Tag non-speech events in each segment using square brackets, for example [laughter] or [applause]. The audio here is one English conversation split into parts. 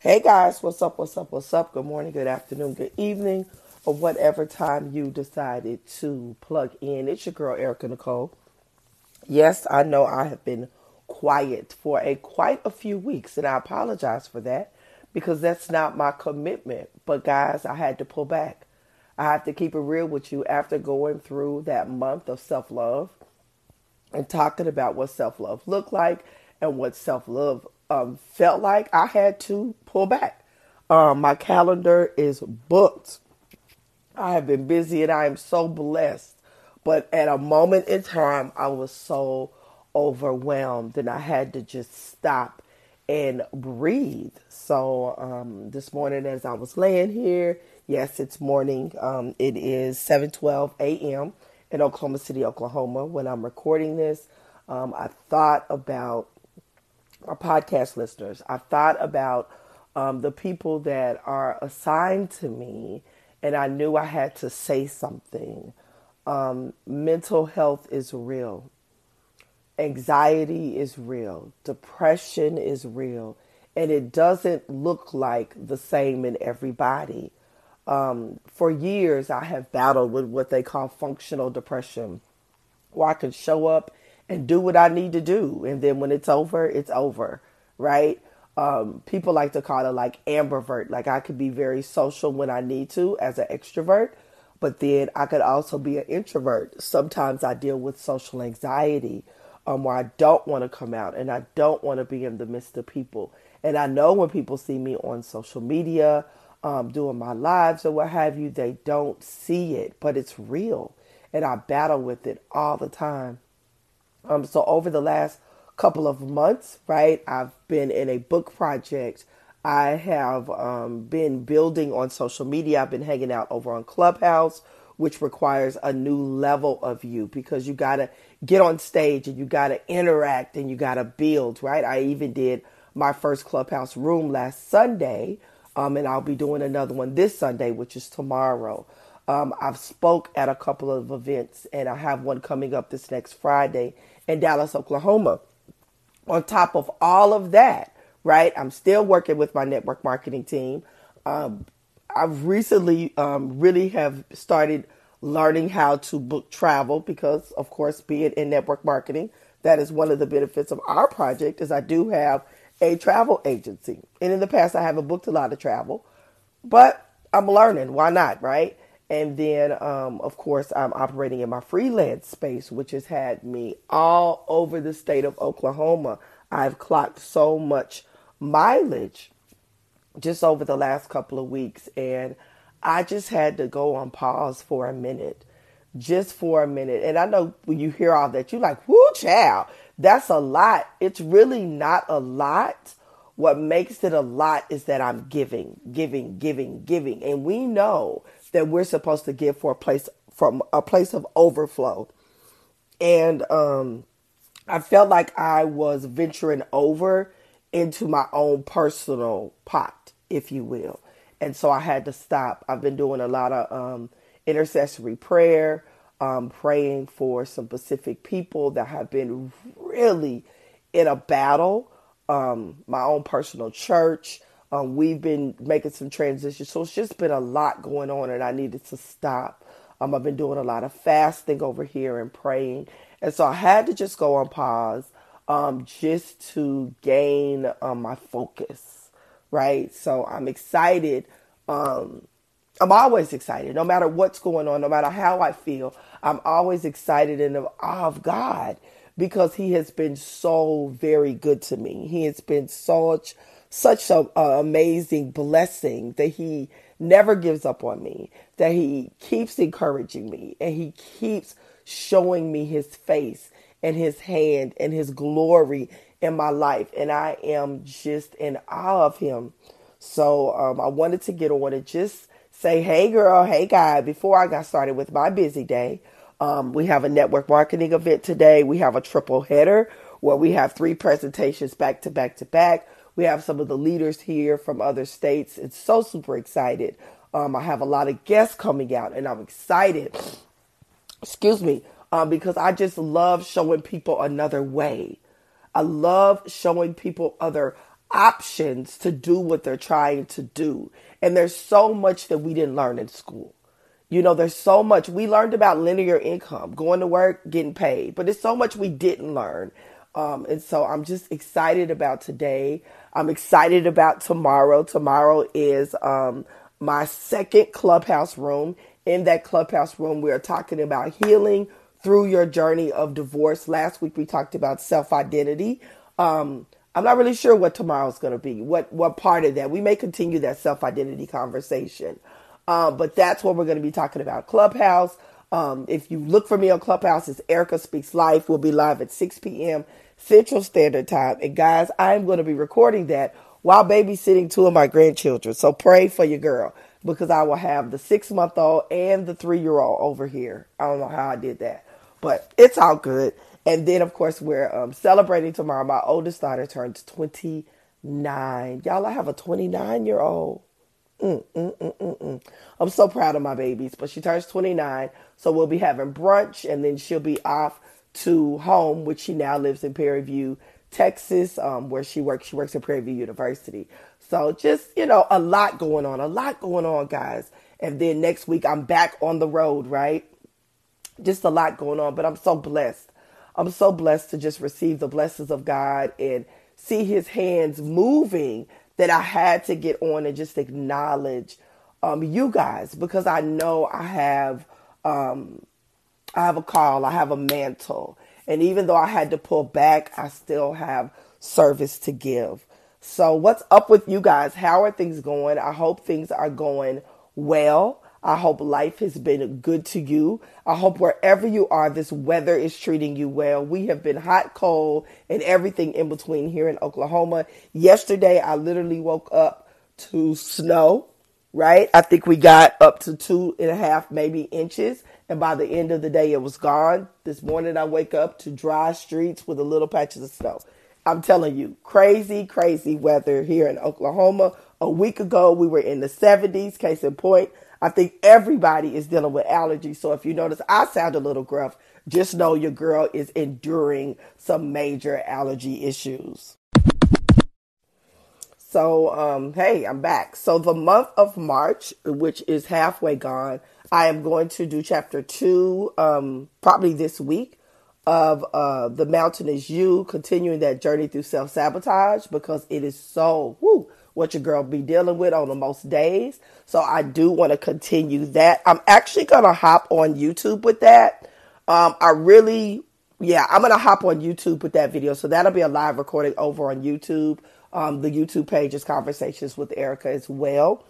Hey guys, what's up? What's up? What's up? Good morning, good afternoon, good evening, or whatever time you decided to plug in. It's your girl Erika Nicole. Yes, I know I have been quiet for a quite a few weeks, and I apologize for that because that's not my commitment. But guys, I had to pull back. I have to keep it real with you after going through that month of self love and talking about what self love looked like and what self love um, felt like I had to pull back. Um, my calendar is booked. I have been busy and I am so blessed. But at a moment in time, I was so overwhelmed and I had to just stop and breathe. So um, this morning, as I was laying here, yes, it's morning. Um, it is 7:12 a.m. in Oklahoma City, Oklahoma. When I'm recording this, um, I thought about our podcast listeners. I've thought about um, the people that are assigned to me, and I knew I had to say something. Um, mental health is real, anxiety is real, depression is real, and it doesn't look like the same in everybody. Um, for years, I have battled with what they call functional depression, where I can show up and do what I need to do. And then when it's over, it's over, right? Um, people like to call it like ambivert. Like I could be very social when I need to as an extrovert, but then I could also be an introvert. Sometimes I deal with social anxiety um, where I don't want to come out and I don't want to be in the midst of people. And I know when people see me on social media, um, doing my lives or what have you, they don't see it, but it's real. And I battle with it all the time. Um, so over the last couple of months, right, I've been in a book project. I have um, been building on social media. I've been hanging out over on Clubhouse, which requires a new level of you because you got to get on stage and you got to interact and you got to build, right? I even did my first Clubhouse room last Sunday, um, and I'll be doing another one this Sunday, which is tomorrow. Um, I've spoke at a couple of events, and I have one coming up this next Friday in Dallas, Oklahoma. On top of all of that, right? I'm still working with my network marketing team. Um, I've recently um, really have started learning how to book travel because, of course, being in network marketing, that is one of the benefits of our project. Is I do have a travel agency, and in the past I haven't booked a lot of travel, but I'm learning. Why not, right? And then, um, of course, I'm operating in my freelance space, which has had me all over the state of Oklahoma. I've clocked so much mileage just over the last couple of weeks, and I just had to go on pause for a minute, just for a minute. And I know when you hear all that, you're like, whoo, child, that's a lot. It's really not a lot. What makes it a lot is that I'm giving, giving, giving, giving. And we know that we're supposed to give for a place from a place of overflow. And um, I felt like I was venturing over into my own personal pot, if you will. And so I had to stop. I've been doing a lot of um, intercessory prayer, um, praying for some specific people that have been really in a battle. Um, my own personal church, um, we've been making some transitions, so it's just been a lot going on, and I needed to stop. Um, I've been doing a lot of fasting over here and praying, and so I had to just go on pause, um, just to gain um, my focus, right? So I'm excited. Um, I'm always excited, no matter what's going on, no matter how I feel. I'm always excited and of of God because He has been so very good to me. He has been such such an amazing blessing that he never gives up on me, that he keeps encouraging me, and he keeps showing me his face and his hand and his glory in my life. And I am just in awe of him. So um, I wanted to get on and just say, hey, girl, hey, guy, before I got started with my busy day. Um, we have a network marketing event today. We have a triple header where we have three presentations back to back to back. We have some of the leaders here from other states. It's so super excited. Um, I have a lot of guests coming out, and I'm excited. Excuse me, um, because I just love showing people another way. I love showing people other options to do what they're trying to do. And there's so much that we didn't learn in school. You know, there's so much we learned about linear income, going to work, getting paid, but there's so much we didn't learn. Um, and so I'm just excited about today. I'm excited about tomorrow. Tomorrow is um, my second clubhouse room. In that clubhouse room, we are talking about healing through your journey of divorce. Last week we talked about self identity. Um, I'm not really sure what tomorrow's going to be. What what part of that? We may continue that self identity conversation, uh, but that's what we're going to be talking about. Clubhouse. Um, if you look for me on Clubhouse, it's Erika Speaks Life. We'll be live at 6 p.m. Central Standard Time. And guys, I'm going to be recording that while babysitting two of my grandchildren. So pray for your girl because I will have the six month old and the three year old over here. I don't know how I did that, but it's all good. And then, of course, we're um, celebrating tomorrow. My oldest daughter turns 29. Y'all, I have a 29 year old. Mm, mm, mm, mm, mm. I'm so proud of my babies, but she turns 29. So we'll be having brunch and then she'll be off to home, which she now lives in Prairie View, Texas, um, where she works. She works at Prairie View University. So just, you know, a lot going on, a lot going on, guys. And then next week I'm back on the road, right? Just a lot going on, but I'm so blessed. I'm so blessed to just receive the blessings of God and see his hands moving that I had to get on and just acknowledge um, you guys because I know I have um, I have a call, I have a mantle. And even though I had to pull back, I still have service to give. So, what's up with you guys? How are things going? I hope things are going well. I hope life has been good to you. I hope wherever you are, this weather is treating you well. We have been hot, cold, and everything in between here in Oklahoma. Yesterday, I literally woke up to snow, right? I think we got up to two and a half, maybe inches. And by the end of the day, it was gone. This morning, I wake up to dry streets with a little patches of snow. I'm telling you, crazy, crazy weather here in Oklahoma. A week ago, we were in the 70s. Case in point, I think everybody is dealing with allergies. So if you notice I sound a little gruff, just know your girl is enduring some major allergy issues. So, um, hey, I'm back. So the month of March, which is halfway gone, I am going to do chapter two, um, probably this week of uh, The Mountain is You, continuing that journey through self sabotage because it is so, whoo, what your girl be dealing with on the most days. So I do want to continue that. I'm actually going to hop on YouTube with that. Um, I really, yeah, I'm going to hop on YouTube with that video. So that'll be a live recording over on YouTube. Um, the YouTube page is Conversations with Erika as well.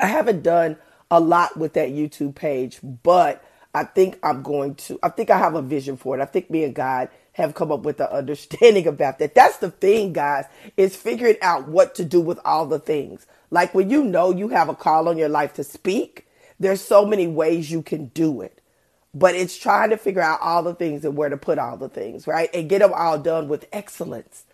I haven't done a lot with that YouTube page, but I think I'm going to, I think I have a vision for it. I think me and God have come up with an [laughs] understanding about that. That's the thing, guys, is figuring out what to do with all the things. Like when you know you have a call on your life to speak, there's so many ways you can do it. But it's trying to figure out all the things and where to put all the things, right? And get them all done with excellence.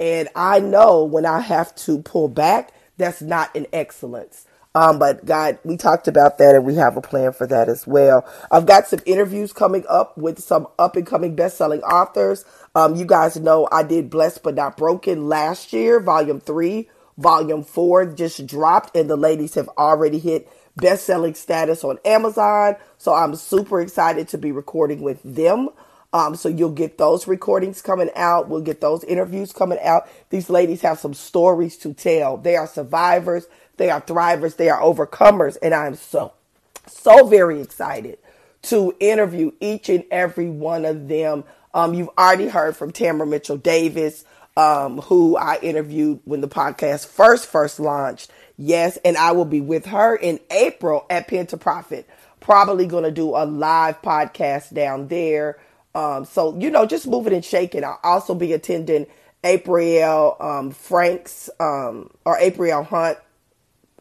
And I know when I have to pull back, that's not an excellence. Um, but God, we talked about that and we have a plan for that as well. I've got some interviews coming up with some up and coming best selling authors. Um, you guys know I did Blessed but Not Broken last year, volume three. Volume four just dropped and the ladies have already hit best selling status on Amazon. So I'm super excited to be recording with them. Um, so you'll get those recordings coming out. We'll get those interviews coming out. These ladies have some stories to tell. They are survivors. They are thrivers. They are overcomers. And I'm so, so very excited to interview each and every one of them. Um, you've already heard from Tamara Mitchell Davis, um, who I interviewed when the podcast first, first launched. Yes. And I will be with her in April at Pen to Profit. Probably going to do a live podcast down there. Um, so, you know, just moving and shaking. I'll also be attending April um, Franks um, or April Hunt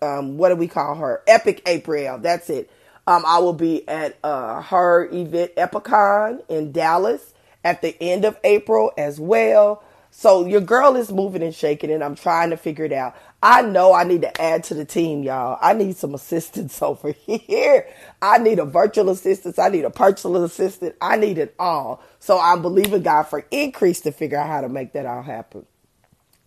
um, what do we call her? Epic April. That's it. Um, I will be at uh, her event Epicon in Dallas at the end of April as well. So your girl is moving and shaking, and I'm trying to figure it out. I know I need to add to the team, y'all. I need some assistance [laughs] over here. I need a virtual assistant. I need a personal assistant. I need it all. So I'm believing God for increase to figure out how to make that all happen.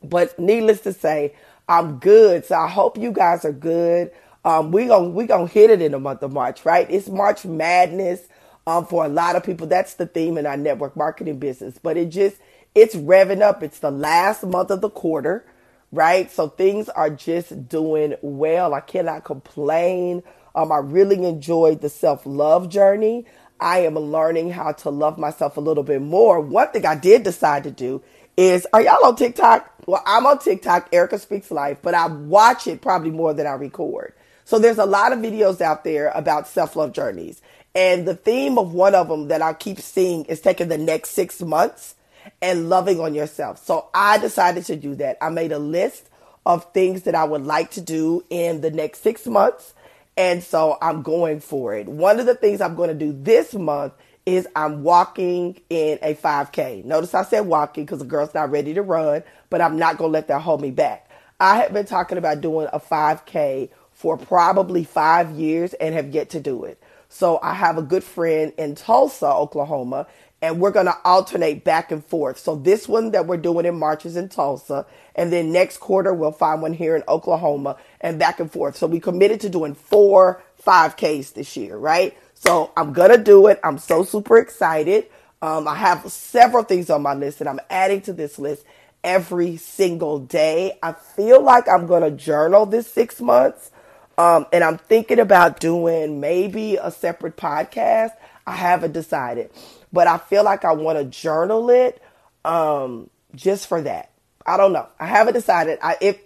But needless to say, I'm good. So I hope you guys are good. Um, we gonna we gonna hit it in the month of March, right? It's March Madness. Um, for a lot of people, that's the theme in our network marketing business. But it just it's revving up. It's the last month of the quarter, right? So things are just doing well. I cannot complain. Um, I really enjoyed the self love journey. I am learning how to love myself a little bit more. One thing I did decide to do is, are y'all on TikTok? Well, I'm on TikTok, Erika Speaks Life, but I watch it probably more than I record. So there's a lot of videos out there about self love journeys. And the theme of one of them that I keep seeing is taking the next six months and loving on yourself. So I decided to do that. I made a list of things that I would like to do in the next six months. And so I'm going for it. One of the things I'm going to do this month is I'm walking in a 5K. Notice I said walking because the girl's not ready to run, but I'm not going to let that hold me back. I have been talking about doing a 5K for probably five years and have yet to do it. So I have a good friend in Tulsa, Oklahoma, and we're going to alternate back and forth. So this one that we're doing in March is in Tulsa, and then next quarter we'll find one here in Oklahoma and back and forth. So we committed to doing four 5Ks this year, right? So I'm gonna do it. I'm so super excited. Um, I have several things on my list and I'm adding to this list every single day. I feel like I'm gonna journal this six months. Um, and I'm thinking about doing maybe a separate podcast. I haven't decided, but I feel like I want to journal it um, just for that. I don't know. I haven't decided. I, if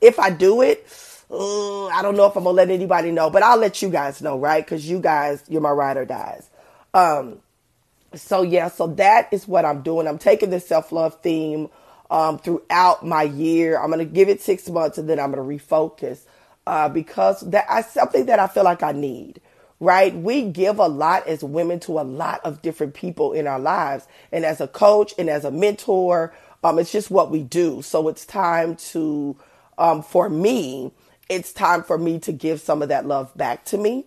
if I do it, I don't know if I'm gonna let anybody know, but I'll let you guys know, right? Because you guys, you're my ride or dies. Um, so yeah, so that is what I'm doing. I'm taking the self love theme um, throughout my year. I'm gonna give it six months, and then I'm gonna refocus uh, because that is something that I feel like I need. Right? We give a lot as women to a lot of different people in our lives, and as a coach and as a mentor, um, it's just what we do. So it's time to, um, for me, it's time for me to give some of that love back to me.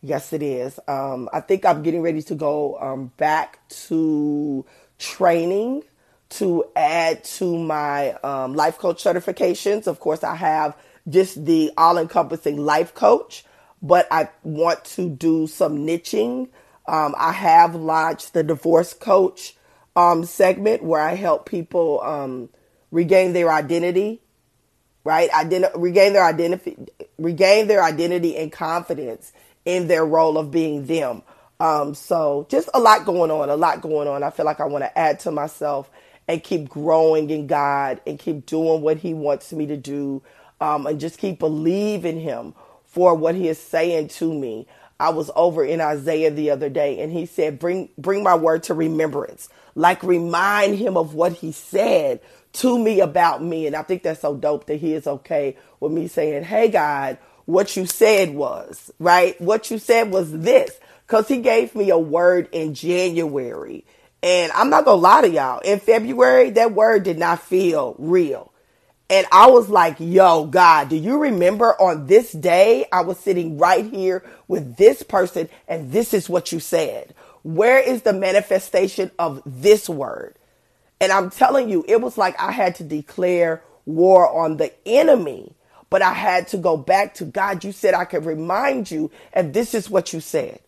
Yes, it is. Um, I think I'm getting ready to go um, back to training to add to my um, life coach certifications. Of course, I have just the all encompassing life coach, but I want to do some niching. Um, I have launched the divorce coach um, segment where I help people um, regain their identity right? Identi- regain their identity, regain their identity and confidence in their role of being them. Um, so just a lot going on, a lot going on. I feel like I want to add to myself and keep growing in God and keep doing what He wants me to do, um, and just keep believing Him for what He is saying to me. I was over in Isaiah the other day, and He said, "Bring, bring my word to remembrance." Like remind Him of what He said, to me about me. And I think that's so dope that he is okay with me saying, Hey, God, what you said was, right? What you said was this. Cause he gave me a word in January. And I'm not gonna lie to y'all. In February, that word did not feel real. And I was like, yo, God, do you remember on this day I was sitting right here with this person and this is what you said? Where is the manifestation of this word? And I'm telling you, it was like I had to declare war on the enemy, but I had to go back to God. You said I could remind you, and this is what you said.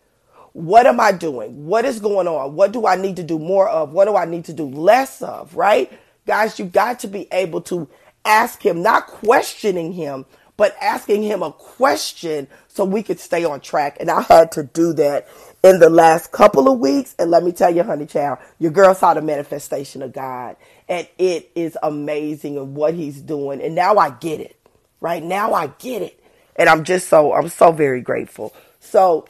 What am I doing? What is going on? What do I need to do more of? What do I need to do less of? Right? Guys, you got to be able to ask him, not questioning him, but asking him a question so we could stay on track. And I had to do that in the last couple of weeks. And let me tell you, honey child, your girl saw the manifestation of God. And it is amazing of what he's doing. And now I get it. Right now I get it. And I'm just so, I'm so very grateful. So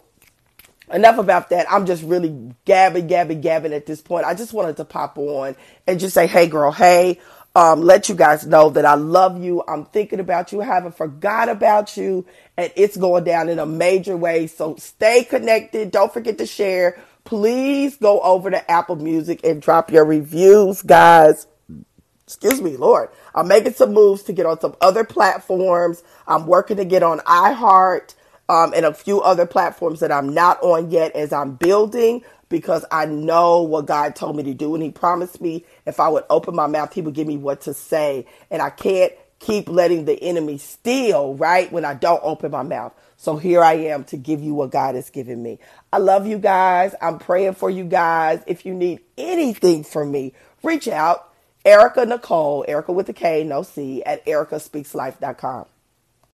enough about that. I'm just really gabbing, gabbing, gabbing at this point. I just wanted to pop on and just say, hey girl, hey, um, let you guys know that I love you. I'm thinking about you. I haven't forgot about you. And it's going down in a major way. So stay connected. Don't forget to share. Please go over to Apple Music and drop your reviews, guys. Excuse me, Lord. I'm making some moves to get on some other platforms. I'm working to get on iHeart um, and a few other platforms that I'm not on yet as I'm building. Because I know what God told me to do. And He promised me if I would open my mouth, He would give me what to say. And I can't keep letting the enemy steal, right? When I don't open my mouth. So here I am to give you what God has given me. I love you guys. I'm praying for you guys. If you need anything from me, reach out. Erika Nicole, Erika with a K, no C, at erikaspeakslife.com.